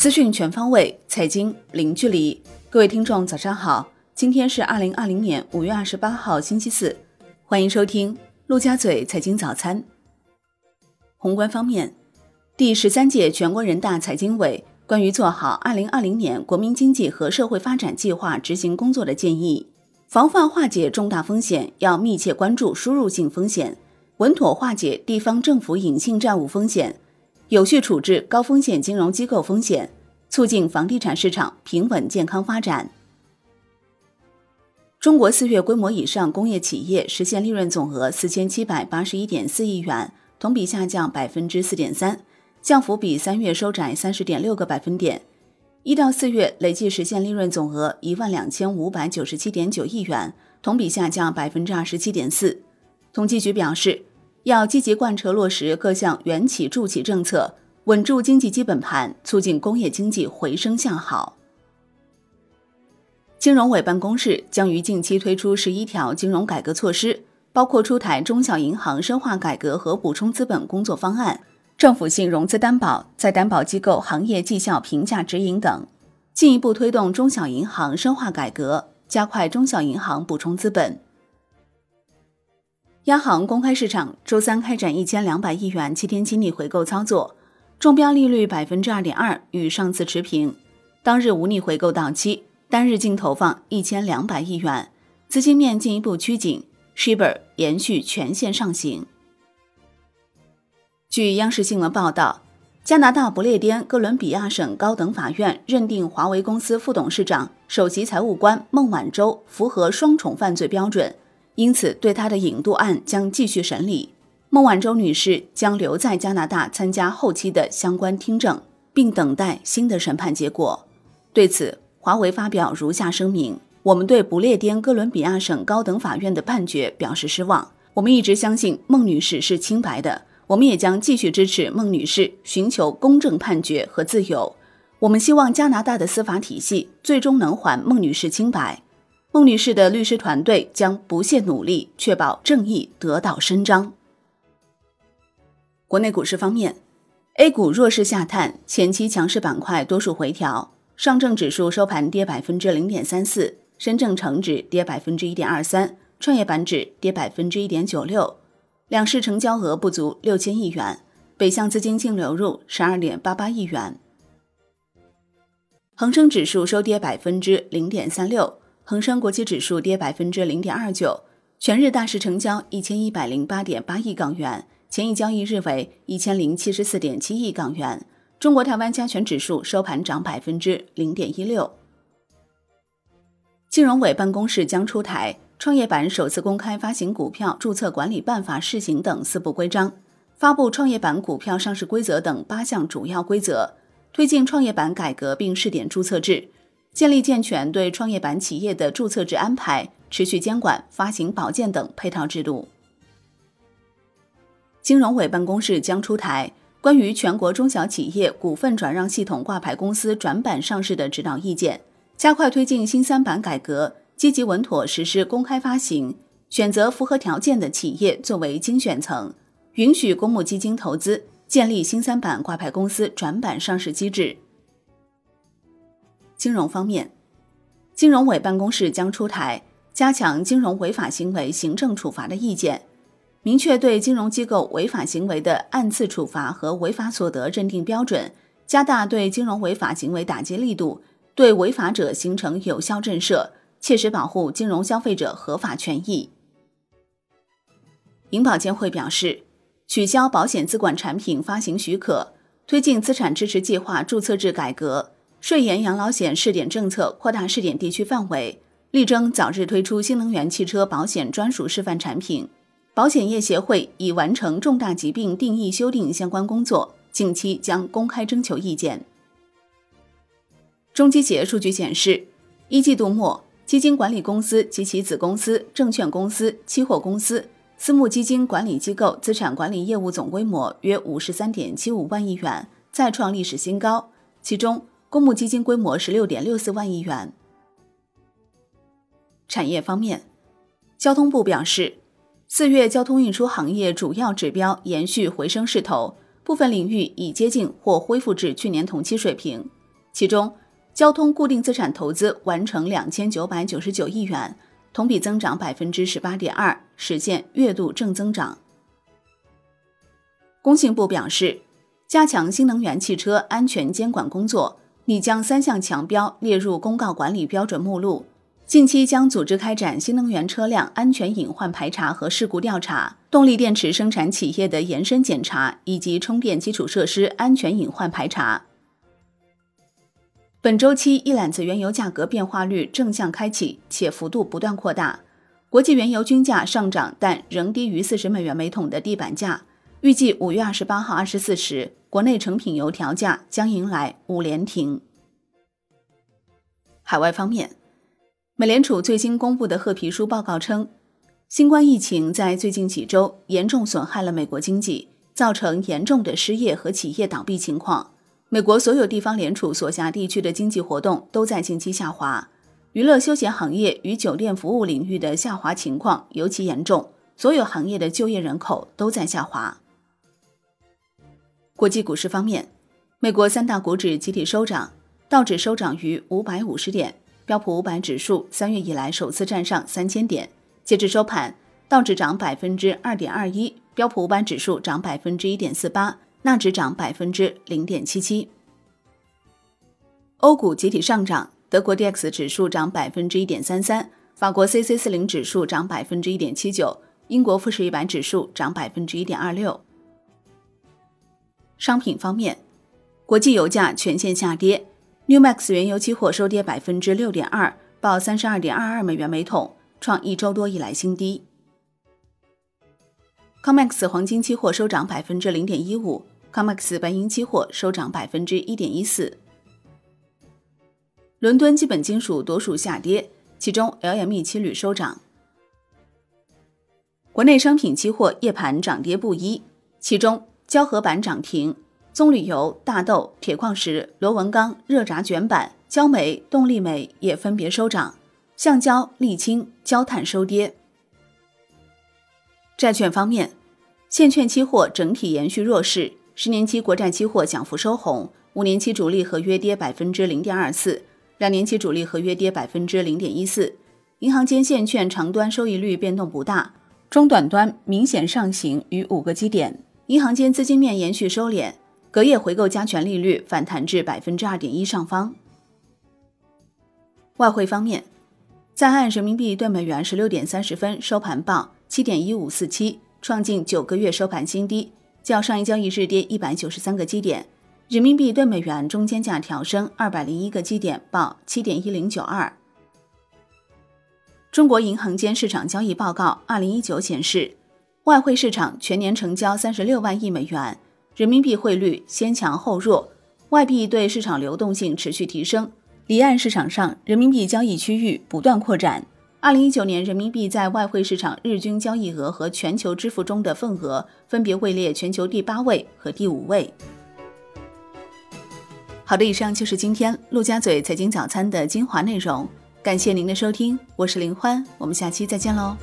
资讯全方位，财经零距离。各位听众，早上好！今天是二零二零年五月二十八号，星期四。欢迎收听陆家嘴财经早餐。宏观方面，第十三届全国人大财经委关于做好二零二零年国民经济和社会发展计划执行工作的建议，防范化解重大风险要密切关注输入性风险，稳妥化解地方政府隐性债务风险。有序处置高风险金融机构风险，促进房地产市场平稳健康发展。中国四月规模以上工业企业实现利润总额四千七百八十一点四亿元，同比下降百分之四点三，降幅比三月收窄三十点六个百分点。一到四月累计实现利润总额一万两千五百九十七点九亿元，同比下降百分之二十七点四。统计局表示。要积极贯彻落实各项援企助企政策，稳住经济基本盘，促进工业经济回升向好。金融委办公室将于近期推出十一条金融改革措施，包括出台中小银行深化改革和补充资本工作方案、政府性融资担保、再担保机构行业绩效评价指引等，进一步推动中小银行深化改革，加快中小银行补充资本。央行公开市场周三开展一千两百亿元七天期逆回购操作，中标利率百分之二点二，与上次持平。当日无逆回购到期，单日净投放一千两百亿元，资金面进一步趋紧，Shibor 延续全线上行。据央视新闻报道，加拿大不列颠哥伦比亚省高等法院认定华为公司副董事长、首席财务官孟晚舟符合双重犯罪标准。因此，对他的引渡案将继续审理。孟晚舟女士将留在加拿大参加后期的相关听证，并等待新的审判结果。对此，华为发表如下声明：我们对不列颠哥伦比亚省高等法院的判决表示失望。我们一直相信孟女士是清白的，我们也将继续支持孟女士寻求公正判决和自由。我们希望加拿大的司法体系最终能还孟女士清白。孟女士的律师团队将不懈努力，确保正义得到伸张。国内股市方面，A 股弱势下探，前期强势板块多数回调。上证指数收盘跌百分之零点三四，深证成指跌百分之一点二三，创业板指跌百分之一点九六。两市成交额不足六千亿元，北向资金净流入十二点八八亿元。恒生指数收跌百分之零点三六。恒生国际指数跌百分之零点二九，全日大市成交一千一百零八点八亿港元，前一交易日为一千零七十四点七亿港元。中国台湾加权指数收盘涨百分之零点一六。金融委办公室将出台创业板首次公开发行股票注册管理办法试行等四部规章，发布创业板股票上市规则等八项主要规则，推进创业板改革并试点注册制。建立健全对创业板企业的注册制安排、持续监管、发行保荐等配套制度。金融委办公室将出台关于全国中小企业股份转让系统挂牌公司转板上市的指导意见，加快推进新三板改革，积极稳妥实施公开发行，选择符合条件的企业作为精选层，允许公募基金投资，建立新三板挂牌公司转板上市机制。金融方面，金融委办公室将出台加强金融违法行为行政处罚的意见，明确对金融机构违法行为的按次处罚和违法所得认定标准，加大对金融违法行为打击力度，对违法者形成有效震慑，切实保护金融消费者合法权益。银保监会表示，取消保险资管产品发行许可，推进资产支持计划注册制改革。税延养老险试点政策扩大试点地区范围，力争早日推出新能源汽车保险专属示范产品。保险业协会已完成重大疾病定义修订相关工作，近期将公开征求意见。中基协数据显示，一季度末，基金管理公司及其子公司、证券公司、期货公司、私募基金管理机构资产管理业务总规模约五十三点七五万亿元，再创历史新高，其中。公募基金规模十六点六四万亿元。产业方面，交通部表示，四月交通运输行业主要指标延续回升势头，部分领域已接近或恢复至去年同期水平。其中，交通固定资产投资完成两千九百九十九亿元，同比增长百分之十八点二，实现月度正增长。工信部表示，加强新能源汽车安全监管工作，拟将三项强标列入公告管理标准目录。近期将组织开展新能源车辆安全隐患排查和事故调查、动力电池生产企业的延伸检查以及充电基础设施安全隐患排查。本周期一揽子原油价格变化率正向开启，且幅度不断扩大。国际原油均价上涨，但仍低于四十美元每桶的地板价。预计五月二十八号二十四时，国内成品油调价将迎来五连停。海外方面。美联储最新公布的褐皮书报告称，新冠疫情在最近几周严重损害了美国经济，造成严重的失业和企业倒闭情况。美国所有地方联储所辖地区的经济活动都在近期下滑，娱乐休闲行业与酒店服务领域的下滑情况尤其严重，所有行业的就业人口都在下滑。国际股市方面，美国三大股指集体收涨，道指收涨逾五百五十点。标普五百指数三月以来首次站上三千点，截至收盘，道指涨百分之二点二一，标普五百指数涨百分之一点四八，纳指涨百分之零点七七。欧股集体上涨，德国 D X 指数涨百分之一点三三，法国 C C 四零指数涨百分之一点七九，英国富时一百指数涨百分之一点二六。商品方面，国际油价全线下跌。New Max 原油期货收跌百分之六点二，报三十二点二二美元每桶，创一周多以来新低。Comex 黄金期货收涨百分之零点一五，Comex 白银期货收涨百分之一点一四。伦敦基本金属多数下跌，其中 LME 期铝收涨。国内商品期货夜盘涨跌不一，其中胶合板涨停。棕榈油、大豆、铁矿石、螺纹钢、热轧卷板、焦煤、动力煤也分别收涨，橡胶、沥青、焦炭收跌。债券方面，现券期货整体延续弱势，十年期国债期货涨幅收红，五年期主力合约跌百分之零点二四，两年期主力合约跌百分之零点一四。银行间现券长端收益率变动不大，中短端明显上行逾五个基点。银行间资金面延续收敛。隔夜回购加权利率反弹至百分之二点一上方。外汇方面，在岸人民币对美元十六点三十分收盘报七点一五四七，创近九个月收盘新低，较上一交易日跌一百九十三个基点。人民币对美元中间价调升二百零一个基点，报七点一零九二。中国银行间市场交易报告二零一九显示，外汇市场全年成交三十六万亿美元。人民币汇率先强后弱，外币对市场流动性持续提升，离岸市场上人民币交易区域不断扩展。二零一九年，人民币在外汇市场日均交易额和全球支付中的份额分别位列全球第八位和第五位。好的，以上就是今天陆家嘴财经早餐的精华内容，感谢您的收听，我是林欢，我们下期再见喽。